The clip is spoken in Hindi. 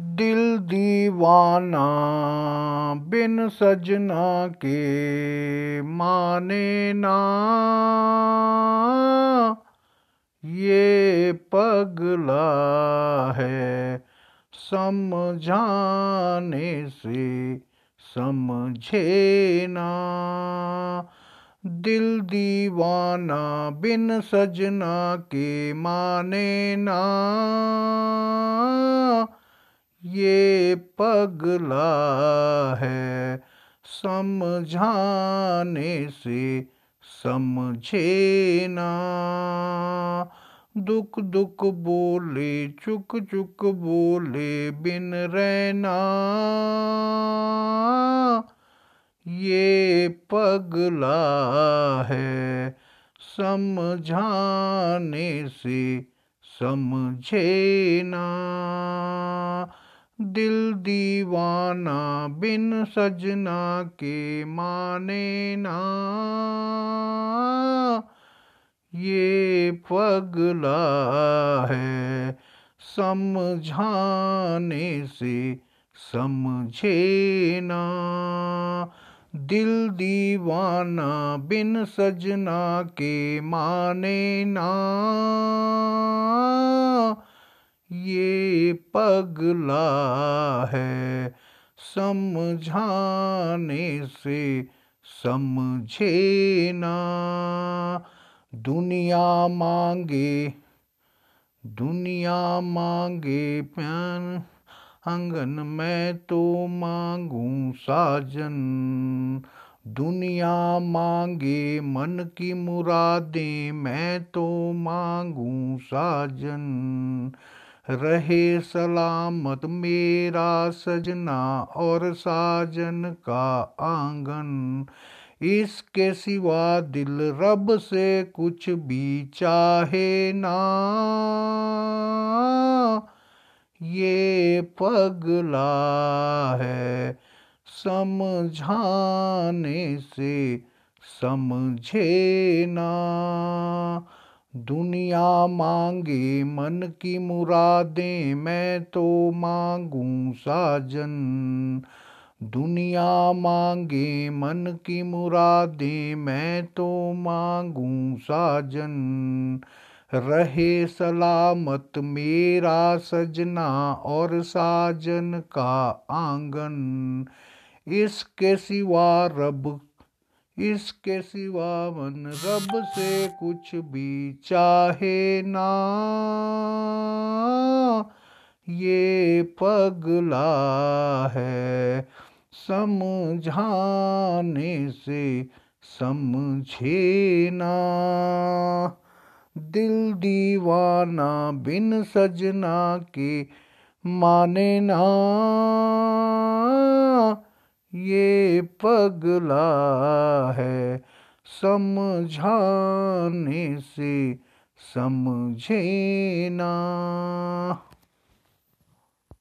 दिल दीवाना बिन सजना के माने ना। ये पगला है समझाने से समझे ना। दिल दीवाना बिन सजना के माने ना। ये पगला है समझाने से समझे ना दुख दुख बोले, चुक चुक बोले बिन रहना। ये पगला है समझाने से समझे ना दिल दीवाना बिन सजना के माने ना। ये पगला है समझाने से समझे ना। दिल दीवाना बिन सजना के माने ना। ये पगला है समझाने से समझे ना दुनिया मांगे दुनिया मांगे प्यान आँगन में तो मांगू साजन। दुनिया मांगे मन की मुरादें मैं तो मांगू साजन। रहे सलामत मेरा सजना और साजन का आँगन। इसके सिवा दिल रब से कुछ भी चाहे ना। ये पगला है समझाने से समझे ना। दुनिया मांगे मन की मुरादें मैं तो मांगू साजन। दुनिया मांगे मन की मुरादें मैं तो मांगू साजन। रहे सलामत मेरा सजना और साजन का आँगन। इसके सिवा रब इसके सिवा मन रब से कुछ भी चाहे ना। ये पगला है समझाने से समझे ना। दिल दीवाना बिन सजना के माने ना। पगला है समझाने से समझे ना